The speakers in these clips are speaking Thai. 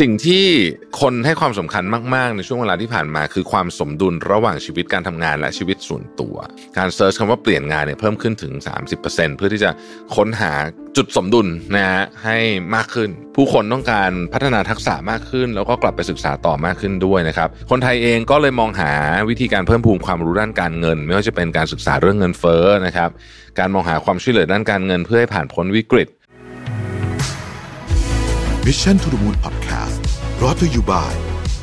สิ่งที่คนให้ความสำคัญมาก ๆ ในช่วงเวลาที่ผ่านมาคือความสมดุลระหว่างชีวิตการทำงานและชีวิตส่วนตัว การเซิร์ชคำว่าเปลี่ยนงานเนี่ยเพิ่มขึ้นถึง 30%เพื่อที่จะค้นหาจุดสมดุลนะฮะให้มากขึ้น ผู้คนต้องการพัฒนาทักษะมากขึ้น แล้วก็กลับไปศึกษาต่อมากขึ้นด้วยนะครับคนไทยเองก็เลยมองหาวิธีการเพิ่มพูนความรู้ด้านการเงิน ไม่ว่าจะเป็นการศึกษาเรื่องเงินเฟ้อนะครับการมองหาความช่วยเหลือด้านการเงินเพื่อให้ผ่านพ้นวิกฤต Mission to the Moon Podcast รอ t ธออยู่บ่าย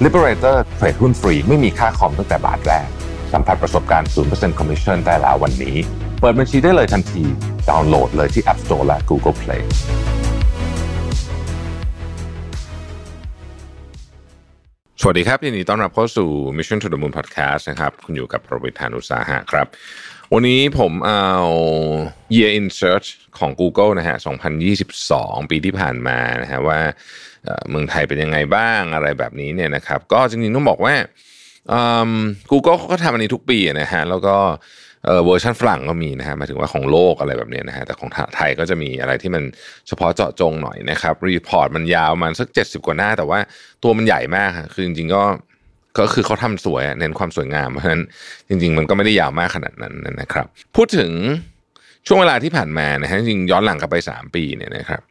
Liberator เทรดหุ้นฟรีไม่มีค่าคอมตั้งแต่บาทแรก สัมผัสประสบการณ์ 0% Commission ได้แล้ววันนี้ เปิดบัญชีได้เลยทันที ดาวน์โหลดเลยที่ App Store และ Google Play สวัสดีครับยินดีต้อนรับเข้าสู่ Mission to the Moon Podcast นะครับ คุณอยู่กับประวิทานุสาหะครับ วันนี้ผมเอา Year in Search ของ Google นะฮะ 2022 ปีที่ผ่านมานะฮะว่าเมืองไทยเป็นยังไงบ้างอะไรแบบนี้เนี่ยนะครับ ก็จริงๆต้องบอกว่า Google เขาก็ทำอันนี้ทุกปีนะฮะ แล้วก็เวอร์ชันฝรั่งก็มีนะฮะหมายถึงว่าของโลกอะไรแบบนี้นะฮะ แต่ของไทยก็จะมีอะไรที่มันเฉพาะเจาะจงหน่อยนะครับ report มันยาวมันสัก 70 กว่าหน้า แต่ว่าตัวมันใหญ่มากคือจริงๆก็ ก็คือเขาทำสวยเน้นความสวยงามเพราะฉะนั้นจริง ๆ มันก็ไม่ได้ยาวมากขนาดนั้นนะครับ พูดถึงช่วงเวลาที่ผ่านมานะฮะจริงย้อนหลังกลับไป 3 ปีเนี่ยนะครับ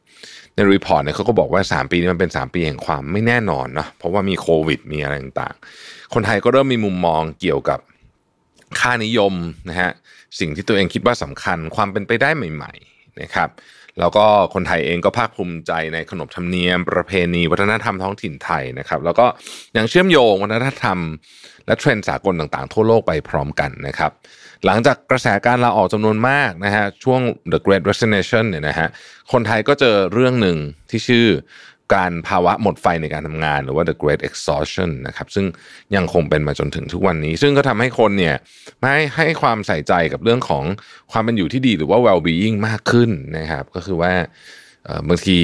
ในรีพอร์ตเนี่ยเขาก็บอกว่า 3 ปีนี้มันเป็น 3 ปีแห่งความไม่แน่นอนเนาะเพราะว่ามีโควิดมีอะไรต่างๆ คนไทยก็เริ่มมีมุมมองเกี่ยวกับค่านิยมนะฮะสิ่งที่ตัวเองคิดว่าสำคัญความเป็นไปได้ใหม่ ๆ นะครับ แล้วก็คนไทยเองก็ภาคภูมิใจในขนบธรรมเนียม ประเพณี วัฒนธรรมท้องถิ่นไทยนะครับ แล้วก็ยังเชื่อมโยงวัฒนธรรม และเทรนด์สากลต่างๆ ทั่วโลกไปพร้อมกันนะครับ หลังจากกระแสการลาออกจำนวนมากนะฮะช่วง The Great Resignation เนี่ยนะฮะคนไทยก็เจอเรื่องหนึ่งที่ชื่อ การภาวะหมดไฟในการทำงาน หรือว่า the great exhaustion นะครับซึ่งยังคงเป็นมาจนถึงทุกวันนี้ ซึ่งก็ทำให้คนเนี่ยไม่ให้ความใส่ใจกับเรื่องของความเป็นอยู่ที่ดีหรือว่า well being มากขึ้นนะครับก็คือว่าบางที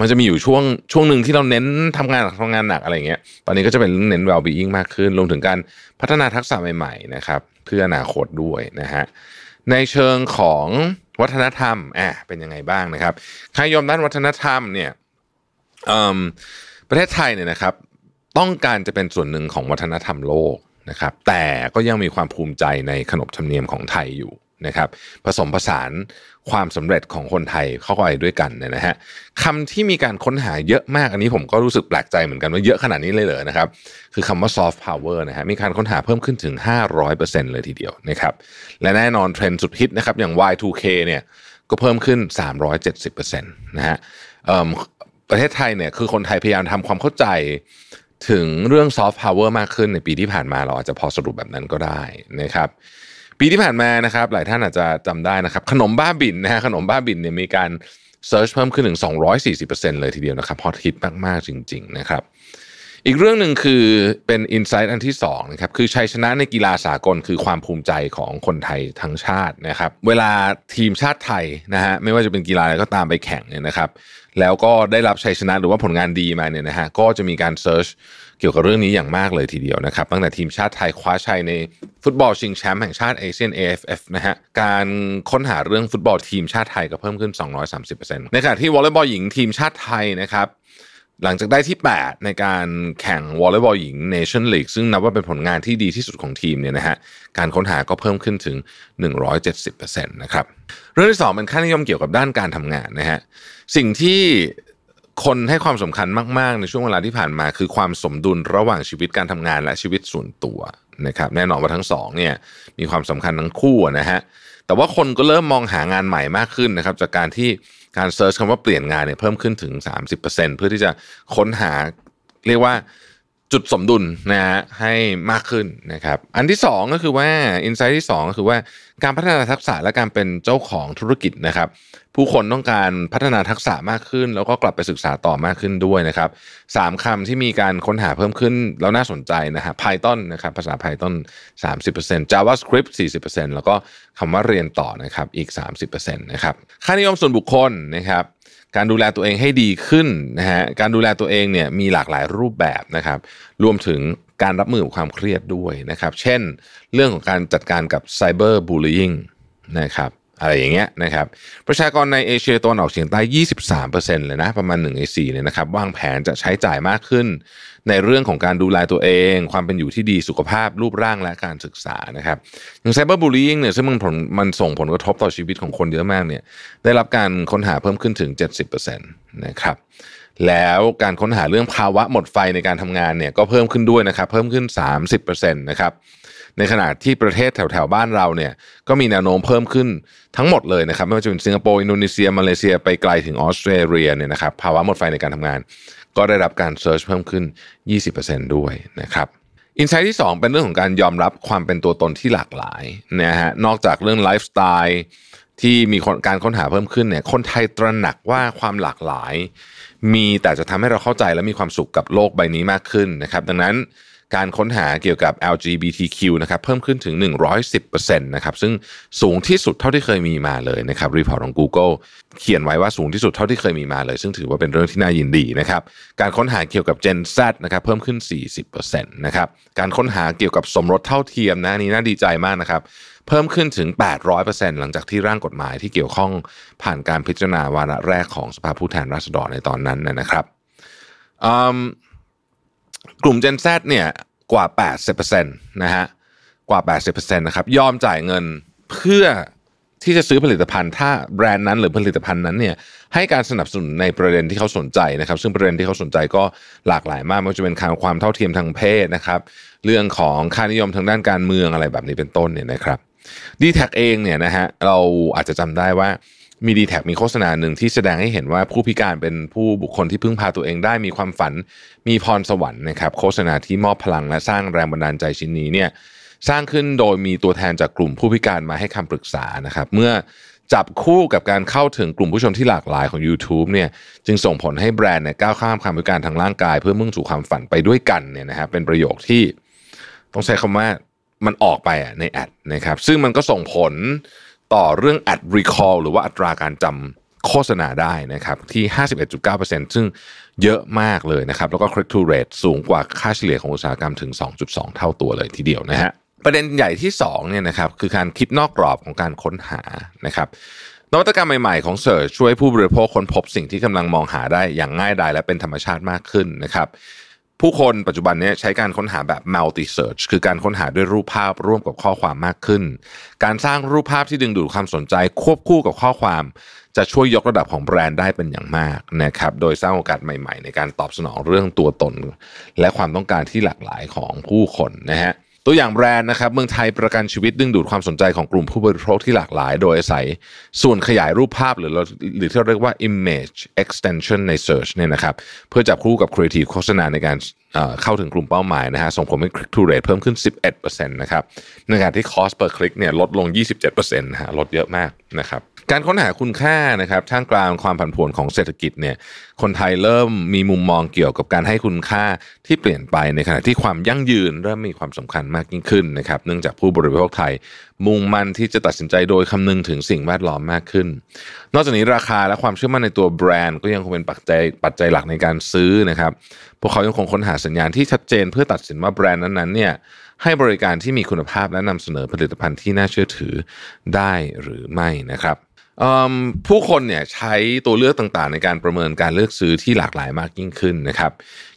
มันจะมีอยู่ช่วงช่วงหนึ่งที่เราเน้นทำงานทำงานหนักอะไรเงี้ย ตอนนี้ก็จะเป็นเน้น well being มากขึ้นรวมถึงการพัฒนาทักษะใหม่ๆนะครับเพื่ออนาคตด้วยนะฮะในเชิงของวัฒนธรรมอะเป็นยังไงบ้างนะครับค่ายมด้านวัฒนธรรมเนี่ย ประเทศไทยเนี่ยนะครับ ต้องการจะเป็นส่วนหนึ่งของวัฒนธรรมโลกนะครับ แต่ก็ยังมีความภูมิใจในขนบธรรมเนียมของไทยอยู่นะครับ ผสมผสานความสำเร็จของคนไทยเข้าไปด้วยกันเนี่ยนะฮะคำที่มีการค้นหาเยอะมากอันนี้ผมก็รู้สึกแปลกใจเหมือนกันว่าเยอะขนาดนี้เลยเหรอนะครับ คือคำว่า soft power นะฮะมีการค้นหาเพิ่มขึ้นถึง 500%เลยทีเดียวนะครับ และแน่นอนเทรนด์สุดฮิตนะครับอย่าง Y2K เนี่ยก็เพิ่มขึ้น 370%นะฮะเอิ่ม ประเทศไทยเนี่ยคือคนไทยพยายามทำความเข้าใจถึงเรื่องซอฟต์พาวเวอร์มากขึ้นในปีที่ผ่านมาเราอาจจะพอสรุปแบบนั้นก็ได้นะครับ ปีที่ผ่านมานะครับ หลายท่านอาจจะจำได้นะครับ ขนมบ้าบินนะฮะขนมบ้าบินเนี่ยมีการ search เพิ่มขึ้นถึง 240%เลยทีเดียวนะครับฮอตฮิตมากๆจริง ๆ นะครับ อีกเรื่องหนึ่งคือเป็น insight อันที่2นะครับคือชัยชนะในกีฬาสากลคือความภูมิใจของคนไทยทั้งชาตินะครับ เวลาทีมชาติไทยนะฮะไม่ว่าจะเป็นกีฬาอะไรก็ตามไปแข่งเนี่ยนะครับ แล้วก็ได้รับชัยชนะหรือว่าผลงานดีมาเนี่ยนะฮะก็จะมีการ searchเกี่ยวกับเรื่องนี้อย่างมากเลยทีเดียวนะครับตั้งแต่ทีมชาติไทยคว้าชัยในฟุตบอลชิงแชมป์แห่งชาติเอเชียน AFF นะฮะการค้นหาเรื่องฟุตบอลทีมชาติไทยก็เพิ่มขึ้น 230%ในขณะที่วอลเลย์บอลหญิงทีมชาติไทยนะครับ หลังจากได้ที่ 8 ในการแข่งวอลเลย์บอลหญิงเนชั่นลีกซึ่งนับว่าเป็นผลงานที่ดีที่สุดของทีมเนี่ยนะฮะการค้นหาก็เพิ่มขึ้นถึง 170%นะครับเรื่องที่ 2 เป็นค่านิยมเกี่ยวกับด้านการทำงานนะฮะสิ่งที่คนให้ความสำคัญมาก ๆ ในช่วงเวลาที่ผ่านมาคือความสมดุลระหว่างชีวิตการทำงานและชีวิตส่วนตัวนะครับแน่นอนว่าทั้งสองเนี่ยมีความสำคัญทั้งคู่นะฮะแต่ว่าคนก็เริ่มมองหางานใหม่มากขึ้นนะครับจากการที่ การ search คำว่าเปลี่ยนงานเนี่ยเพิ่มขึ้นถึง 30%เพื่อที่จะค้นหาเรียกว่า จุดสมดุลนะฮะให้มากขึ้นนะครับ อันที่สองก็คือว่า insight ที่สองก็คือว่าการพัฒนาทักษะและการเป็นเจ้าของธุรกิจนะครับ ผู้คนต้องการพัฒนาทักษะมากขึ้น แล้วก็กลับไปศึกษาต่อมากขึ้นด้วยนะครับสามคำที่มีการค้นหาเพิ่มขึ้นแล้วน่าสนใจนะฮะ Python นะครับภาษา Python 30% JavaScript 40%แล้วก็คำว่าเรียนต่อนะครับอีก 30%นะครับค่านิยมส่วนบุคคลนะครับ การดูแลตัวเองให้ดีขึ้นนะฮะการดูแลตัวเองเนี่ยมีหลากหลายรูปแบบนะครับ รวมถึงการรับมือกับความเครียดด้วยนะครับ เช่น เรื่องของการจัดการกับไซเบอร์บูลลิงนะครับ อะไรอย่างเงี้ยนะครับประชากรในเอเชียตะวันออกเฉียงใต้ 23%เลยนะประมาณ1ใน4เนี่ยนะครับวางแผนจะใช้จ่ายมากขึ้น ในเรื่องของการดูแลตัวเอง ความเป็นอยู่ที่ดีสุขภาพรูปร่างและการศึกษานะครับอย่างไซเบอร์บูล y ิ n งเนี่ยซึ่งมันผลมันส่งผลกระทบต่อชีวิตของคนเยอะมากเนี่ยได้รับการค้นหาเพิ่มขึ้นถึง 70%นนะครับแล้วการค้นหาเรื่องภาวะหมดไฟในการทำงานเนี่ยก็เพิ่มขึ้นด้วยนะครับเพิ่มขึ้น 30%นะครับ ในขณะที่ประเทศแถวๆบ้านเราเนี่ยก็มีแนวโน้มเพิ่มขึ้นทั้งหมดเลยนะครับไม่ว่าจะเป็นสิงคโปร์อินโดนีเซียมาเลเซียไปไกลถึงออสเตรเลียเนี่ยนะครับภาวะหมดไฟในการทำงาน ก็ได้รับการ search เพิ่มขึ้น 20%ด้วยนะครับ insight ที่ 2 เป็นเรื่องของการยอมรับความเป็นตัวตนที่หลากหลายนะฮะนอกจากเรื่องไลฟ์สไตล์ที่มีการค้นหาเพิ่มขึ้นเนี่ยคนไทยตระหนักว่าความหลากหลาย มีแต่จะทำให้เราเข้าใจและมีความสุขกับโลกใบนี้มากขึ้นนะครับ ดังนั้น การค้นหาเกี่ยวกับ LGBTQ นะครับเพิ่มขึ้นถึง 110%นะครับซึ่งสูงที่สุดเท่าที่เคยมีมาเลยนะครับรีพอร์ตของ Google เขียนไว้ว่าสูงที่สุดเท่าที่เคยมีมาเลย ซึ่งถือว่าเป็นเรื่องที่น่ายินดีนะครับการค้นหาเกี่ยวกับ Gen Z นะครับเพิ่มขึ้น 40%นะครับการค้นหาเกี่ยวกับสมรสเท่าเทียมนะนี้น่าดีใจมากนะครับเพิ่มขึ้นถึง 800%หลังจากที่ร่างกฎหมายที่เกี่ยวข้องผ่านการพิจารณาวาระแรกของสภาผู้แทนราษฎรในตอนนั้นนะครับ กลุ่ม Gen Z เนี่ยกว่า 80%นะฮะกว่า 80%นะครับยอมจ่ายเงินเพื่อที่จะซื้อผลิตภัณฑ์ ถ้าแบรนด์นั้นหรือผลิตภัณฑ์นั้นเนี่ยให้การสนับสนุนในประเด็นที่เขาสนใจนะครับ ซึ่งประเด็นที่เขาสนใจก็หลากหลายมากไม่ว่าจะเป็นความเท่าเทียมทางเพศนะครับ เรื่องของค่านิยมทางด้านการเมืองอะไรแบบนี้เป็นต้นเนี่ยนะครับดีแท็เองเนี่ยนะฮะเราอาจจะจำได้ว่า มีดีแท็มีโฆษณาหนึ่งที่แสดงให้เห็นว่าผู้พิการเป็นผู้บุคคลที่พึ่งพาตัวเองได้มีความฝันมีพรสวรรค์นะครับโฆษณาที่มอบพลังและสร้างแรงบันดาลใจชิ้นนี้เนี่ยสร้างขึ้นโดยมีตัวแทนจากกลุ่มผู้พิการมาให้คำปรึกษานะครับ เมื่อจับคู่กับการเข้าถึงกลุ่มผู้ชมที่หลากหลายของ YouTube เนี่ยจึงส่งผลให้แบรนด์เนี่ยก้าวข้ามความพิการทางร่างกาย เพื่อมุ่งสู่ความฝันไปด้วยกันเนี่ยนะฮะเป็นประโยคที่ต้องใช้คำว่ามันออกไปอะในแอดนะครับซึ่งมันก็ส่งผล ต่อเรื่อง ad recall หรือว่าอัตราการจำโฆษณาได้นะครับที่ 51.9%ซึ่งเยอะมากเลยนะครับ แล้วก็ click to rate สูงกว่าค่าเฉลี่ยของอุตสาหกรรมถึง 2.2 เท่าตัวเลยทีเดียวนะฮะประเด็นใหญ่ที่2เนี่ยนะครับคือการคิดนอกกรอบของการค้นหานะครับนวัตกรรมใหม่ๆของ Search ช่วยผู้บริโภคค้นพบสิ่งที่กำลังมองหาได้อย่างง่ายดายและเป็นธรรมชาติมากขึ้นนะครับ ผู้คนปัจจุบันนี้ใช้การค้นหาแบบ multi search คือการค้นหาด้วยรูปภาพร่วมกับข้อความมากขึ้น การสร้างรูปภาพที่ดึงดูดความสนใจ ควบคู่กับข้อความ จะช่วยยกระดับของแบรนด์ได้เป็นอย่างมากนะครับ โดยสร้างโอกาสใหม่ๆ ในการตอบสนองเรื่องตัวตน และความต้องการที่หลากหลายของผู้คนนะฮะ ตัวอย่างแบรนด์นะครับเมืองไทยประกันชีวิตดึงดูดความสนใจของกลุ่มผู้บริโภคที่หลากหลาย โดยอาศัยส่วนขยายรูปภาพหรือหรือที่เราเรียกว่า image extension ใน search เนี่ยนะครับเพื่อจับคู่กับ creative โฆษณาในการเข้าถึงกลุ่มเป้าหมายนะฮะส่งผลให้ click to rate เพิ่มขึ้น 11%นะครับในขณะที่ cost per click เนี่ยลดลง 27%นะฮะลดเยอะมากนะครับ การค้นหาคุณค่านะครับท่ามกลางความผันผวนของเศรษฐกิจเนี่ยคนไทยเริ่มมีมุมมองเกี่ยวกับการให้คุณค่าที่เปลี่ยนไปในขณะที่ความยั่งยืนเริ่มมีความสำคัญมากยิ่งขึ้นนะครับเนื่องจากผู้บริโภคไทยมุ่งมั่นที่จะตัดสินใจโดยคำนึงถึงสิ่งแวดล้อมมากขึ้น นอกจากนี้ราคาและความเชื่อมั่นในตัวแบรนด์ ก็ยังคงเป็นปัจจัยปัจจัยหลักในการซื้อนะครับพวกเขายังคงค้นหาสัญญาณที่ชัดเจนเพื่อตัดสินว่าแบรนด์นั้นๆเนี่ย ให้บริการที่มีคุณภาพและนำเสนอผลิตภัณฑ์ที่น่าเชื่อถือได้หรือไม่นะครับผู้คนเนี่ยใช้ตัวเลือกต่างๆ ในการประเมินการเลือกซื้อที่หลากหลายมากยิ่งขึ้นนะครับ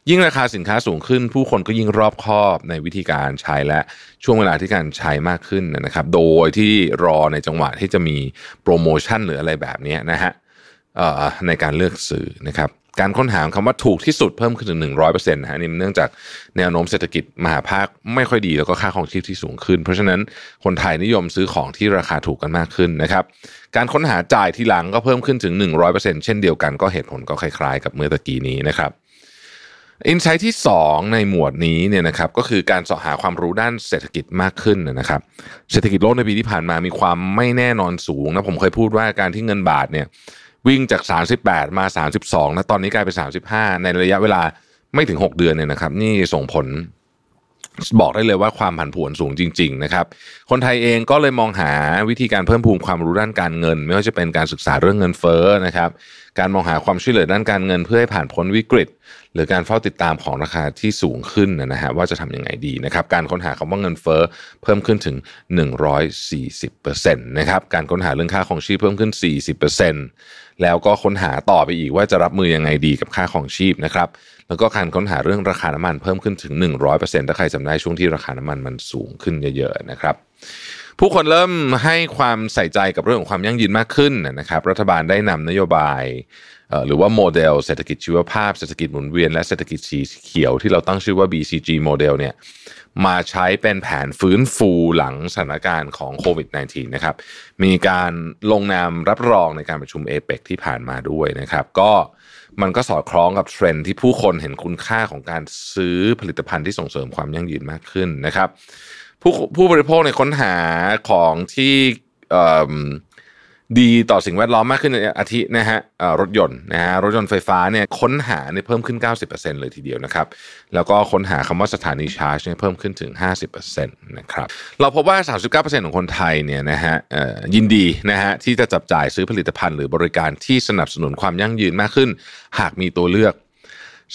ยิ่งราคาสินค้าสูงขึ้น ผู้คนก็ยิ่งรอบคอบในวิธีการใช้และช่วงเวลาที่การใช้มากขึ้นนะครับ โดยที่รอในจังหวะที่จะมีโปรโมชั่นหรืออะไรแบบนี้นะฮะ ในการเลือกซื้อนะครับการค้นหาคำว่าถูกที่สุดเพิ่มขึ้นถึง 100%นะฮะนี่เนื่องจากแนวโน้มเศรษฐกิจมหาภาคไม่ค่อยดีแล้วก็ค่าของชีพที่สูงขึ้น เพราะฉะนั้นคนไทยนิยมซื้อของที่ราคาถูกกันมากขึ้นนะครับการค้นหาจ่ายทีหลังก็เพิ่มขึ้นถึง 100%เช่นเดียวกันก็เหตุผลก็คล้ายๆ กับเมื่อตะกี้นี้นะครับอินไซต์ที่ 2 ในหมวดนี้เนี่ยนะครับก็คือการสอหาความรู้ด้านเศรษฐกิจมากขึ้นนะครับ เศรษฐกิจโลกในปีที่ผ่านมามีความไม่แน่นอนสูงนะผมเคยพูดว่าการที่เงินบาทเนี่ย วิ่งจาก 38 มา 32 แล้วตอนนี้กลายเป็น 35 ในระยะเวลาไม่ถึง 6 เดือนเนี่ยนะครับ นี่ส่งผล บอกได้เลยว่าความผันผวนสูงจริง ๆ นะครับ คนไทยเองก็เลยมองหาวิธีการเพิ่มพูนความรู้ด้านการเงิน ไม่ว่าจะเป็นการศึกษาเรื่องเงินเฟ้อนะครับ การมองหาความช่วยเหลือด้านการเงินเพื่อให้ผ่านพ้นวิกฤต หรือการเฝ้าติดตามของราคาที่สูงขึ้นนะฮะว่าจะทำยังไงดีนะครับ การค้นหาคำว่าเงินเฟ้อเพิ่มขึ้นถึง 140%นะครับ การค้นหาเรื่องค่าของชีพเพิ่มขึ้น 40%แล้วก็ค้นหาต่อไปอีกว่าจะรับมือยังไงดีกับค่าของชีพนะครับ แล้วก็การค้นหาเรื่องราคาน้ำมันเพิ่มขึ้นถึง 100%ถ้าใครจำได้ช่วงที่ราคาน้ำมันมันสูงขึ้นเยอะๆนะครับผู้คนเริ่มให้ความใส่ใจกับเรื่องของความยั่งยืนมากขึ้นนะครับ รัฐบาลได้นำนโยบายหรือว่าโมเดลเศรษฐกิจชีวภาพเศรษฐกิจหมุนเวียนและเศรษฐกิจสีเขียวที่เราตั้งชื่อว่า BCG โมเดลเนี่ย มาใช้เป็นแผนฟื้นฟูหลังสถานการณ์ของโควิด -19 นะครับ มีการลงนามรับรองในการประชุมเอเปกที่ผ่านมาด้วยนะครับ ก็มันก็สอดคล้องกับเทรนด์ที่ผู้คนเห็นคุณค่าของการซื้อผลิตภัณฑ์ที่ส่งเสริมความยั่งยืนมากขึ้นนะครับ ผู้ผู้บริโภคในค้นหาของที่ ดีต่อสิ่งแวดล้อมมากขึ้นอาทินะฮะรถยนต์นะฮะรถยนต์ไฟฟ้าเนี่ยค้นหาเนี่ยเพิ่มขึ้น 90%เลยทีเดียวนะครับ แล้วก็ค้นหาคำว่าสถานีชาร์จเนี่ยเพิ่มขึ้นถึง 50%นะครับเราพบว่า 39%ของคนไทยเนี่ยนะฮะยินดีนะฮะที่จะจับจ่ายซื้อผลิตภัณฑ์หรือบริการที่สนับสนุนความยั่งยืนมากขึ้น หากมีตัวเลือก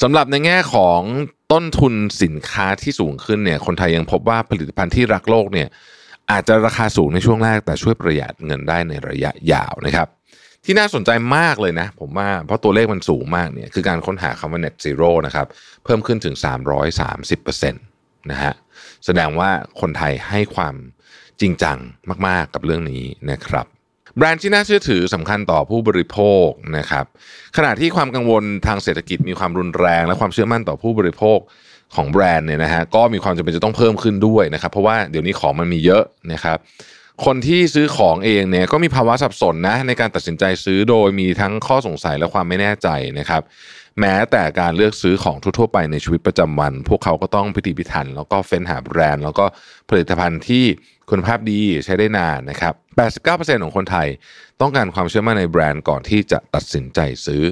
สำหรับในแง่ของต้นทุนสินค้าที่สูงขึ้นเนี่ยคนไทยยังพบว่าผลิตภัณฑ์ที่รักโลกเนี่ย อาจจะราคาสูงในช่วงแรก แต่ช่วยประหยัดเงินได้ในระยะยาวนะครับ ที่น่าสนใจมากเลยนะ ผมว่าเพราะตัวเลขมันสูงมากเนี่ยคือการค้นหาคำว่า net zero นะครับ เพิ่มขึ้นถึง 330%นะฮะแสดงว่าคนไทยให้ความจริงจังมาก ๆ กับเรื่องนี้นะครับแบรนด์ที่น่าเชื่อถือสำคัญต่อผู้บริโภคนะครับขณะที่ความกังวลทางเศรษฐกิจมีความรุนแรง และความเชื่อมั่นต่อผู้บริโภค ของแบรนด์เนี่ยนะฮะก็มีความจำเป็นจะต้องเพิ่มขึ้นด้วยนะครับ เพราะว่าเดี๋ยวนี้ของมันมีเยอะนะครับ คนที่ซื้อของเองเนี่ยก็มีภาวะสับสนนะในการตัดสินใจซื้อโดยมีทั้งข้อสงสัยและความไม่แน่ใจนะครับ แม้แต่การเลือกซื้อของทั่วๆไปในชีวิตประจำวัน พวกเขาก็ต้องพิถีพิถัน แล้วก็เฟ้นหาแบรนด์ แล้วก็ผลิตภัณฑ์ที่คุณภาพดีใช้ได้นานนะครับ 89%ของคนไทยต้องการความเชื่อมั่นในแบรนด์ก่อนที่จะตัดสินใจซื้อ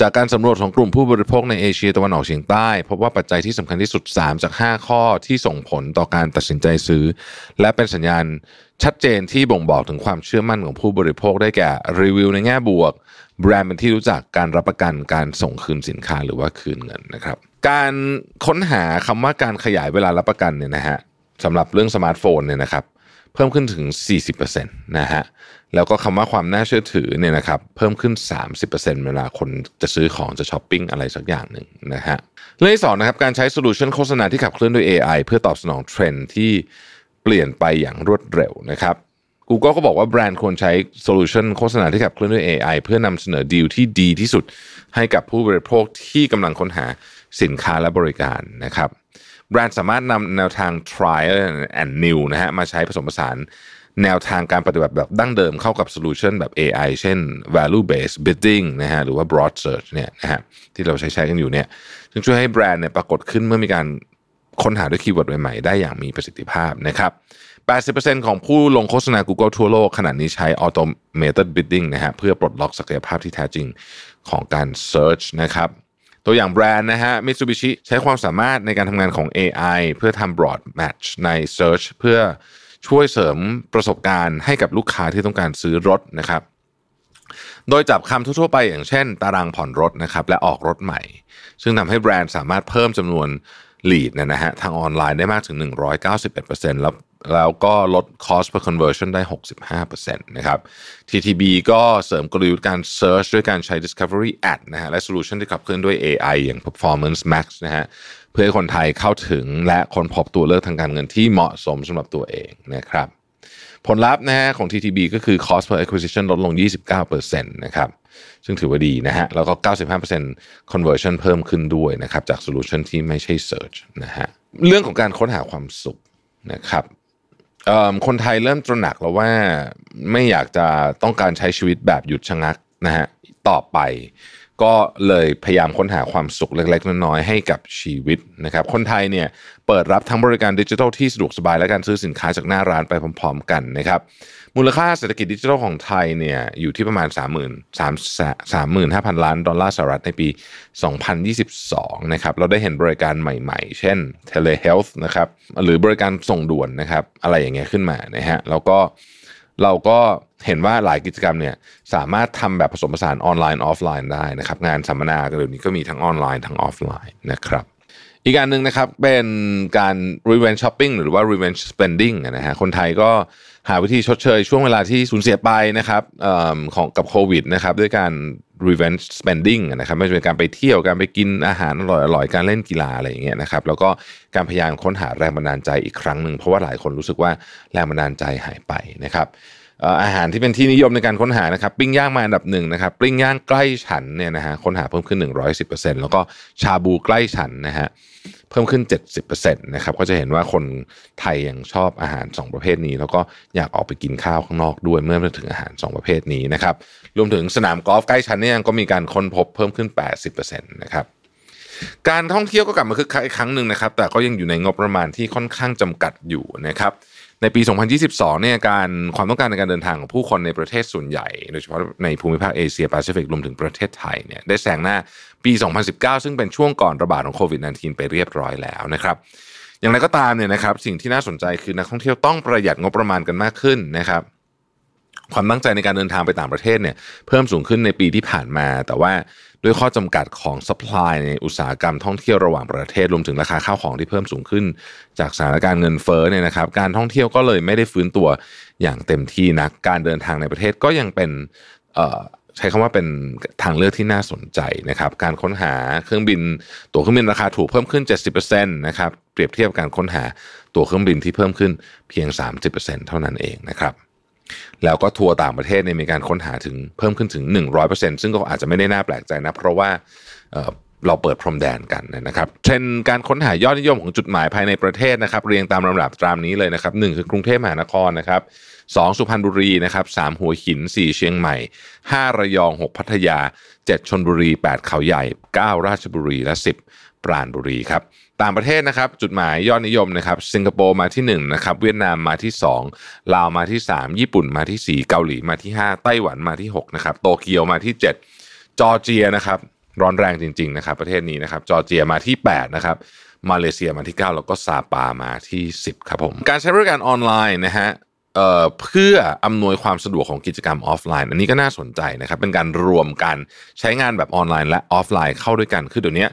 จากการสำรวจของกลุ่มผู้บริโภคในเอเชียตะวันออกเฉียงใต้ พบว่าปัจจัยที่สำคัญที่สุด 3 จาก 5 ข้อที่ส่งผลต่อการตัดสินใจซื้อ และเป็นสัญญาณชัดเจนที่บ่งบอกถึงความเชื่อมั่นของผู้บริโภคได้แก่รีวิวในแง่บวก แบรนด์เป็นที่รู้จักการรับประกันการส่งคืนสินค้าหรือว่าคืนเงินนะครับ การค้นหาคำว่าการขยายเวลารับประกันเนี่ยนะฮะสำหรับเรื่องสมาร์ทโฟนเนี่ยนะครับ เพิ่มขึ้นถึง 40%นะฮะแล้วก็คำว่าความน่าเชื่อถือเนี่ยนะครับเพิ่มขึ้น 30%เวลาคนจะซื้อของจะช้อปปิ้งอะไรสักอย่างหนึ่งนะฮะเรื่องที่สองนะครับการใช้โซลูชันโฆษณาที่ขับเคลื่อนด้วย AI เพื่อตอบสนองเทรนด์ที่เปลี่ยนไปอย่างรวดเร็วนะครับ Google ก็บอกว่าแบรนด์ควรใช้โซลูชันโฆษณาที่ขับเคลื่อนด้วย AI เพื่อนำเสนอดีลที่ดีที่สุดให้กับผู้บริโภคที่กำลังค้นหาสินค้าและบริการนะครับ แบรนด์สามารถนำแนวทาง tried and new นะฮะมาใช้ผสมผสานแนวทางการปฏิบัติแบบดั้งเดิมเข้ากับโซลูชันแบบ AI เช่น value based bidding นะฮะหรือว่า broad search เนี่ยนะฮะที่เราใช้ใช้กันอยู่เนี่ยซึ่งช่วยให้แบรนด์เนี่ยปรากฏขึ้นเมื่อมีการค้นหาด้วยคีย์เวิร์ดใหม่ๆ ได้อย่างมีประสิทธิภาพนะครับ 80%ของผู้ลงโฆษณา Google ทั่วโลกขณะนี้ใช้ automated bidding นะฮะเพื่อปลดล็อกศักยภาพที่แท้จริงของการ search นะครับ ตัวอย่างแบรนด์นะฮะ Mitsubishi ใช้ความสามารถในการทำงานของ AI เพื่อทำ broad match ใน search เพื่อช่วยเสริมประสบการณ์ให้กับลูกค้าที่ต้องการซื้อรถนะครับ โดยจับคำทั่วไปอย่างเช่น ตารางผ่อนรถนะครับและออกรถใหม่ ซึ่งทำให้แบรนด์สามารถเพิ่มจำนวน lead นะฮะทางออนไลน์ได้มากถึง 191%แล้วแล้วก็ลด cost per conversion ได้ 65%นะครับ TTB ก็เสริมกลยุทธ์การ search ด้วยการใช้ discovery ad นะฮะ และ solution ที่ขับเคลื่อนด้วย AI อย่าง performance max นะฮะ เพื่อให้คนไทยเข้าถึงและคนพบตัวเลือกทางการเงินที่เหมาะสมสำหรับตัวเองนะครับ ผลลัพธ์นะฮะของ TTB ก็คือ cost per acquisition ลดลง 29%นะครับ ซึ่งถือว่าดีนะฮะ แล้วก็ 95% conversion เพิ่มขึ้นด้วยนะครับ จาก solution ที่ไม่ใช่ search นะฮะ เรื่องของการค้นหาความสุขนะครับ คนไทยเริ่มตระหนักแล้วว่าไม่อยากจะต้องการใช้ชีวิตแบบหยุดชะงักนะฮะต่อไป ก็เลยพยายามค้นหาความสุขเล็ก ๆ น้อยๆให้กับชีวิตนะครับ คนไทยเนี่ยเปิดรับทั้งบริการดิจิทัลที่สะดวกสบายและการซื้อสินค้าจากหน้าร้านไปพร้อม ๆ กันนะครับ มูลค่าเศรษฐกิจดิจิทัลของไทยเนี่ยอยู่ที่ประมาณ 3 0 0 0 0 35,000ล้านดอลลาร์สหรัฐในปี 2022 นะครับ เราได้เห็นบริการใหม่ๆ เช่น telehealth นะครับ หรือบริการส่งด่วนนะครับ อะไรอย่างเงี้ยขึ้นมานะฮะ แล้วก็ เราก็เห็นว่าหลายกิจกรรมเนี่ยสามารถทำแบบผสมผสานออนไลน์ออฟไลน์ได้นะครับงานสัมมนาเดี๋ยวนี้ก็มีทั้งออนไลน์ทั้งออฟไลน์นะครับอีกการหนึ่งนะครับเป็นการ revenge shopping หรือว่า revenge spending นะฮะคนไทยก็หาวิธีชดเชยช่วงเวลาที่สูญเสียไปนะครับออของกับโควิดนะครับด้วยการ revenge spending นะครับไม่ว่าจะเป็นการไปเที่ยวการไปกินอาหารอร่อยๆการเล่นกีฬาอะไรอย่างเงี้ยนะครับแล้วก็การพยายามค้นหาแรงบันดาลใจอีกครั้งหนึ่งเพราะว่าหลายคนรู้สึกว่าแรงบันดาลใจหายไปนะครับ อาหารที่เป็นที่นิยมในการค้นหานะครับปิ้งย่างมาอันดับหนึ่งนะครับปิ้งย่างใกล้ฉันเนี่ยนะฮะค้นหาเพิ่มขึ้น 110%แล้วก็ชาบูใกล้ฉันนะฮะเพิ่มขึ้น 70%นะครับก็จะเห็นว่าคนไทยยังชอบอาหาร 2 ประเภทนี้ แล้วก็อยากออกไปกินข้าวข้างนอกด้วยเมื่อมาถึงอาหาร 2 ประเภทนี้นะครับรวมถึงสนามกอล์ฟใกล้ชั้นเนี่ยก็มีการค้นพบเพิ่มขึ้น 80%นะครับ การท่องเที่ยวก็กลับมาคึกคักอีกครั้งหนึ่งนะครับ แต่ก็ยังอยู่ในงบประมาณที่ค่อนข้างจำกัดอยู่นะครับ ในปี 2022 เนี่ยการความต้องการในการเดินทางของผู้คนในประเทศส่วนใหญ่ โดยเฉพาะในภูมิภาคเอเชียแปซิฟิกรวมถึงประเทศไทยเนี่ยได้แซงหน้าปี 2019 ซึ่งเป็นช่วงก่อนระบาดของโควิด -19 ไปเรียบร้อยแล้วนะครับอย่างไรก็ตามเนี่ยนะครับสิ่งที่น่าสนใจคือนักท่องเที่ยวต้องประหยัดงบประมาณกันมากขึ้นนะครับ ความตั้งใจในการเดินทางไปต่างประเทศเนี่ยเพิ่มสูงขึ้นในปีที่ผ่านมา แต่ว่า ด้วยข้อจำกัดของสป라이ในอุตสาหกรรมท่องเที่ยวระหว่างประเทศรวมถึงราคาข้าวของที่เพิ่มสูงขึ้น จากสถานการณ์เงินเฟ้อเนี่ยนะครับ การท่องเที่ยวก็เลยไม่ได้ฟื้นตัวอย่างเต็มที่นักการเดินทางในประเทศก็ยังเป็นใช้คำว่าเป็นทางเลือกที่น่าสนใจนะครับ การค้นหาเครื่องบิน ตั๋วเครื่องบินราคาถูกเพิ่มขึ้น 70%นะครับเปรียบเทียบการค้นหาตั๋วเครื่องบินที่เพิ่มขึ้นเพียง 30%เท่านั้นเองนะครับ แล้วก็ทัวร์ต่างประเทศเนี่ยมีการค้นหาถึงเพิ่มขึ้นถึง 100%ซึ่งก็อาจจะไม่ได้น่าแปลกใจนะ เพราะว่าเราเปิดพรมแดนกันนะครับเทรนการค้นหายอดนิยมของจุดหมายภายในประเทศนะครับ เรียงตามลำดับตามนี้เลยนะครับหคือกรุงเทพมหานครนะครับสสุพรรณบุรีนะครับสหัวหิน 4 เชียงใหม่ 5 ระยอง 6 พัทยา 7 ชนบุรี 8 เขาใหญ่ 9 ราชบุรีและ 10 ปราณบุรีครับ ต่างประเทศนะครับ จุดหมายยอดนิยมนะครับสิงคโปร์มาที่1นะครับเวียดนามมาที่ 2 ลาวมาที่ 3 ญี่ปุ่นมาที่ 4 เกาหลีมาที่ 5 ไต้หวันมาที่6นะครับโตเกียวมาที่ 7 จอร์เจียนะครับร้อนแรงจริงๆนะครับประเทศนี้นะครับจอร์เจียมาที่8นะครับมาเลเซียมาที่ 9 แล้วก็ซาปามาที่ 10ครับผมการใช้บริการออนไลน์นะฮะเอ่อเพื่ออำนวยความสะดวกของกิจกรรมออฟไลน์ อันนี้ก็น่าสนใจนะครับ เป็นการรวมกันใช้งานแบบออนไลน์และออฟไลน์เข้าด้วยกัน คือเดี๋ยวนี้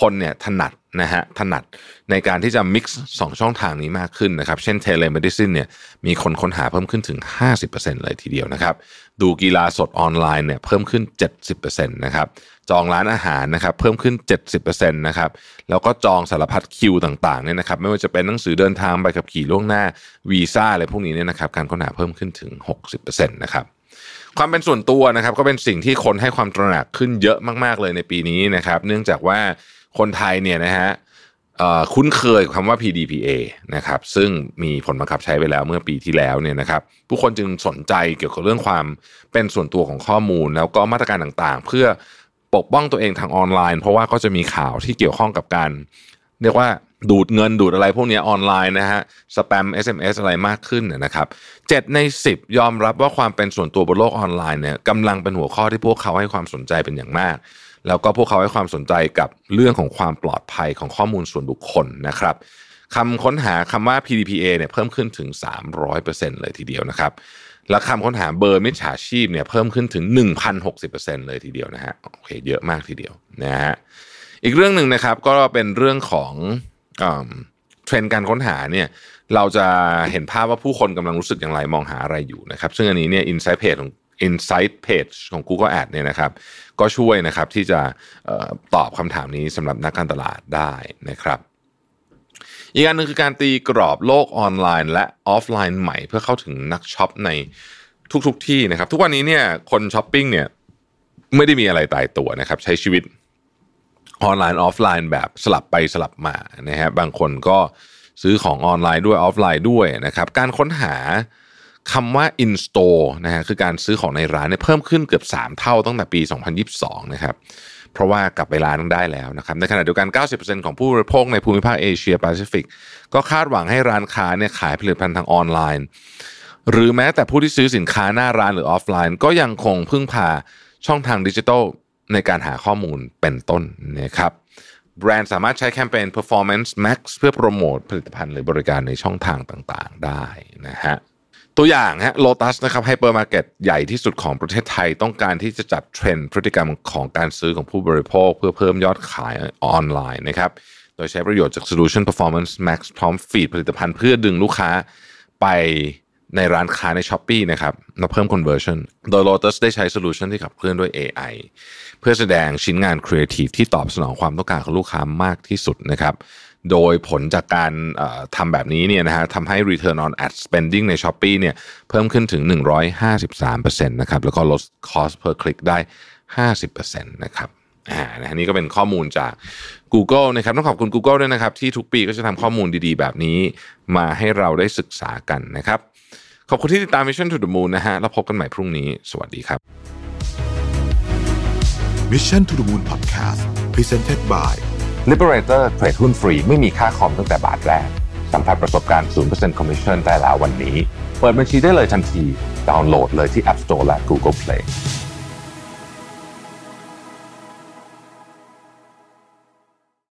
คนเนี่ยถนัด นะฮะถนัดในการที่จะ mix 2 ช่องทางนี้มากขึ้นนะครับ เช่น telemedicine เนี่ยมีคนค้นหาเพิ่มขึ้นถึง 50%เลยทีเดียวนะครับ ดูกีฬาสดออนไลน์เนี่ยเพิ่มขึ้น 70%นะครับจองร้านอาหารนะครับเพิ่มขึ้น 70%นะครับแล้วก็จองสารพัดคิวต่างๆเนี่ยนะครับไม่ว่าจะเป็นหนังสือเดินทางใบขับขี่ล่วงหน้าวีซ่าอะไรพวกนี้เนี่ยนะครับการค้นหาเพิ่มขึ้นถึง 60%นะครับความเป็นส่วนตัวนะครับก็เป็นสิ่งที่คนให้ความตระหนักขึ้นเยอะมากๆเลยในปีนี้นะครับเนื่องจากว่า คนไทยเนี่ยนะฮะคุ้นเคยคำว่า PDPA นะครับซึ่งมีผลบังคับใช้ไปแล้วเมื่อปีที่แล้วเนี่ยนะครับผู้คนจึงสนใจเกี่ยวกับเรื่องความเป็นส่วนตัวของข้อมูล แล้วก็มาตรการต่างๆ เพื่อปกป้องตัวเองทางออนไลน์ เพราะว่าก็จะมีข่าวที่เกี่ยวข้องกับการ เรียกว่า ดูดเงินดูดอะไรพวกนี้ออนไลน์นะฮะสแปม SMS อะไรมากขึ้นนะครับเจ็ดใน 10 ยอมรับว่าความเป็นส่วนตัวบนโลกออนไลน์เนี่ยกำลังเป็นหัวข้อที่พวกเขาให้ความสนใจเป็นอย่างมาก แล้วก็พวกเขาให้ความสนใจกับเรื่องของความปลอดภัยของข้อมูลส่วนบุคคลนะครับคำค้นหาคำว่า PDPA เนี่ยเพิ่มขึ้นถึง 300%เลยทีเดียวนะครับและคำค้นหาเบอร์มิจฉาชีพเนี่ยเพิ่มขึ้นถึง 1,060%เลยทีเดียวนะฮะโอเคเยอะมากทีเดียวนะฮะอีกเรื่องหนึ่งนะครับก็เป็นเรื่องของ เทรนด์การค้นหาเนี่ยเราจะเห็นภาพว่าผู้คนกำลังรู้สึกอย่างไรมองหาอะไรอยู่นะครับ ซึ่งอันนี้เนี่ยอินไซต์เพจของ Insight Page ของ Google Ad เนี่ยนะครับ ก็ช่วยนะครับที่จะตอบคำถามนี้สำหรับนักการตลาดได้นะครับ อีกอันหนึ่งคือการตีกรอบโลกออนไลน์ และออฟไลน์ใหม่เพื่อเข้าถึงนักช็อปในทุกๆทที่นะครับ ทุกวันนี้เนี่ยคนช้อปปิ้งเนี่ยไม่ได้มีอะไรตายตัวนะครับ ใช้ชีวิต ออนไลน์ออฟไลน์แบบสลับไปสลับมานะฮะบางคนก็ซื้อของออนไลน์ด้วยออฟไลน์ด้วยนะครับการค้นหาคำว่า in store นะฮะคือการซื้อของในร้านเนี่ยเพิ่มขึ้นเกือบ 3 เท่าตั้งแต่ปี 2022 นะครับเพราะว่ากลับไปร้านได้แล้วนะครับในขณะเดียวกัน 90%ของผู้บริโภคในภูมิภาคเอเชียแปซิฟิกก็คาดหวังให้ร้านค้าเนี่ยขายผลิตภัณฑ์ทางออนไลน์ หรือแม้แต่ผู้ที่ซื้อสินค้าหน้าร้านหรือออฟไลน์ ก็ยังคงพึ่งพาช่องทางดิจิทัล ในการหาข้อมูลเป็นต้นนะครับแบรนด์สามารถใช้แคมเปญ Performance Max เพื่อโปรโมทผลิตภัณฑ์หรือบริการในช่องทางต่างๆ ได้นะฮะตัวอย่างฮะโลตัสนะครับไฮเปอร์มาร์เก็ตใหญ่ที่สุดของประเทศไทยต้องการที่จะจับเทรนด์พฤติกรรมของการซื้อของผู้บริโภค เพื่อเพิ่มยอดขายออนไลน์นะครับโดยใช้ประโยชน์จาก Solution Performance Max พร้อมฟีดผลิตภัณฑ์เพื่อดึงลูกค้าไป ในร้านค้าใน s h อ p e e นะครับมาเพิ่ม conversion โดย Lotus ได้ใช้ solution ที่ขับเคลื่อนด้วย AI เพื่อแสดงชิ้นงาน creative ที่ตอบสนองความต้องการของลูกค้ามากที่สุดนะครับโดยผลจากการทำแบบนี้เนี่ยนะฮะทำให้ return on ad spending ใน s h อ p e e เนี่ยเพิ่มขึ้นถึง 153%นะครับแล้วก็ลด cost per click ได้ 50%นะครับ อ่านะนี่ก็เป็นข้อมูลจาก Google นะครับต้องขอบคุณ Google ด้วยนะครับ ที่ทุกปีก็จะทำข้อมูลดีๆ แบบนี้ มาให้เราได้ศึกษากันนะครับ ขอบคุณที่ติดตาม Mission to the Moon นะฮะแล้วพบกันใหม่พรุ่งนี้ สวัสดีครับ Mission to the Moon Podcast Presented by Liberator เทรดหุ้นฟรีไม่มีค่าคอมตั้งแต่บาทแรก สัมผัสประสบการณ์ 0% Commission ได้แล้ววันนี้ เปิดบัญชีได้เลยทันที ดาวน์โหลดเลยที่ App Store และ Google Play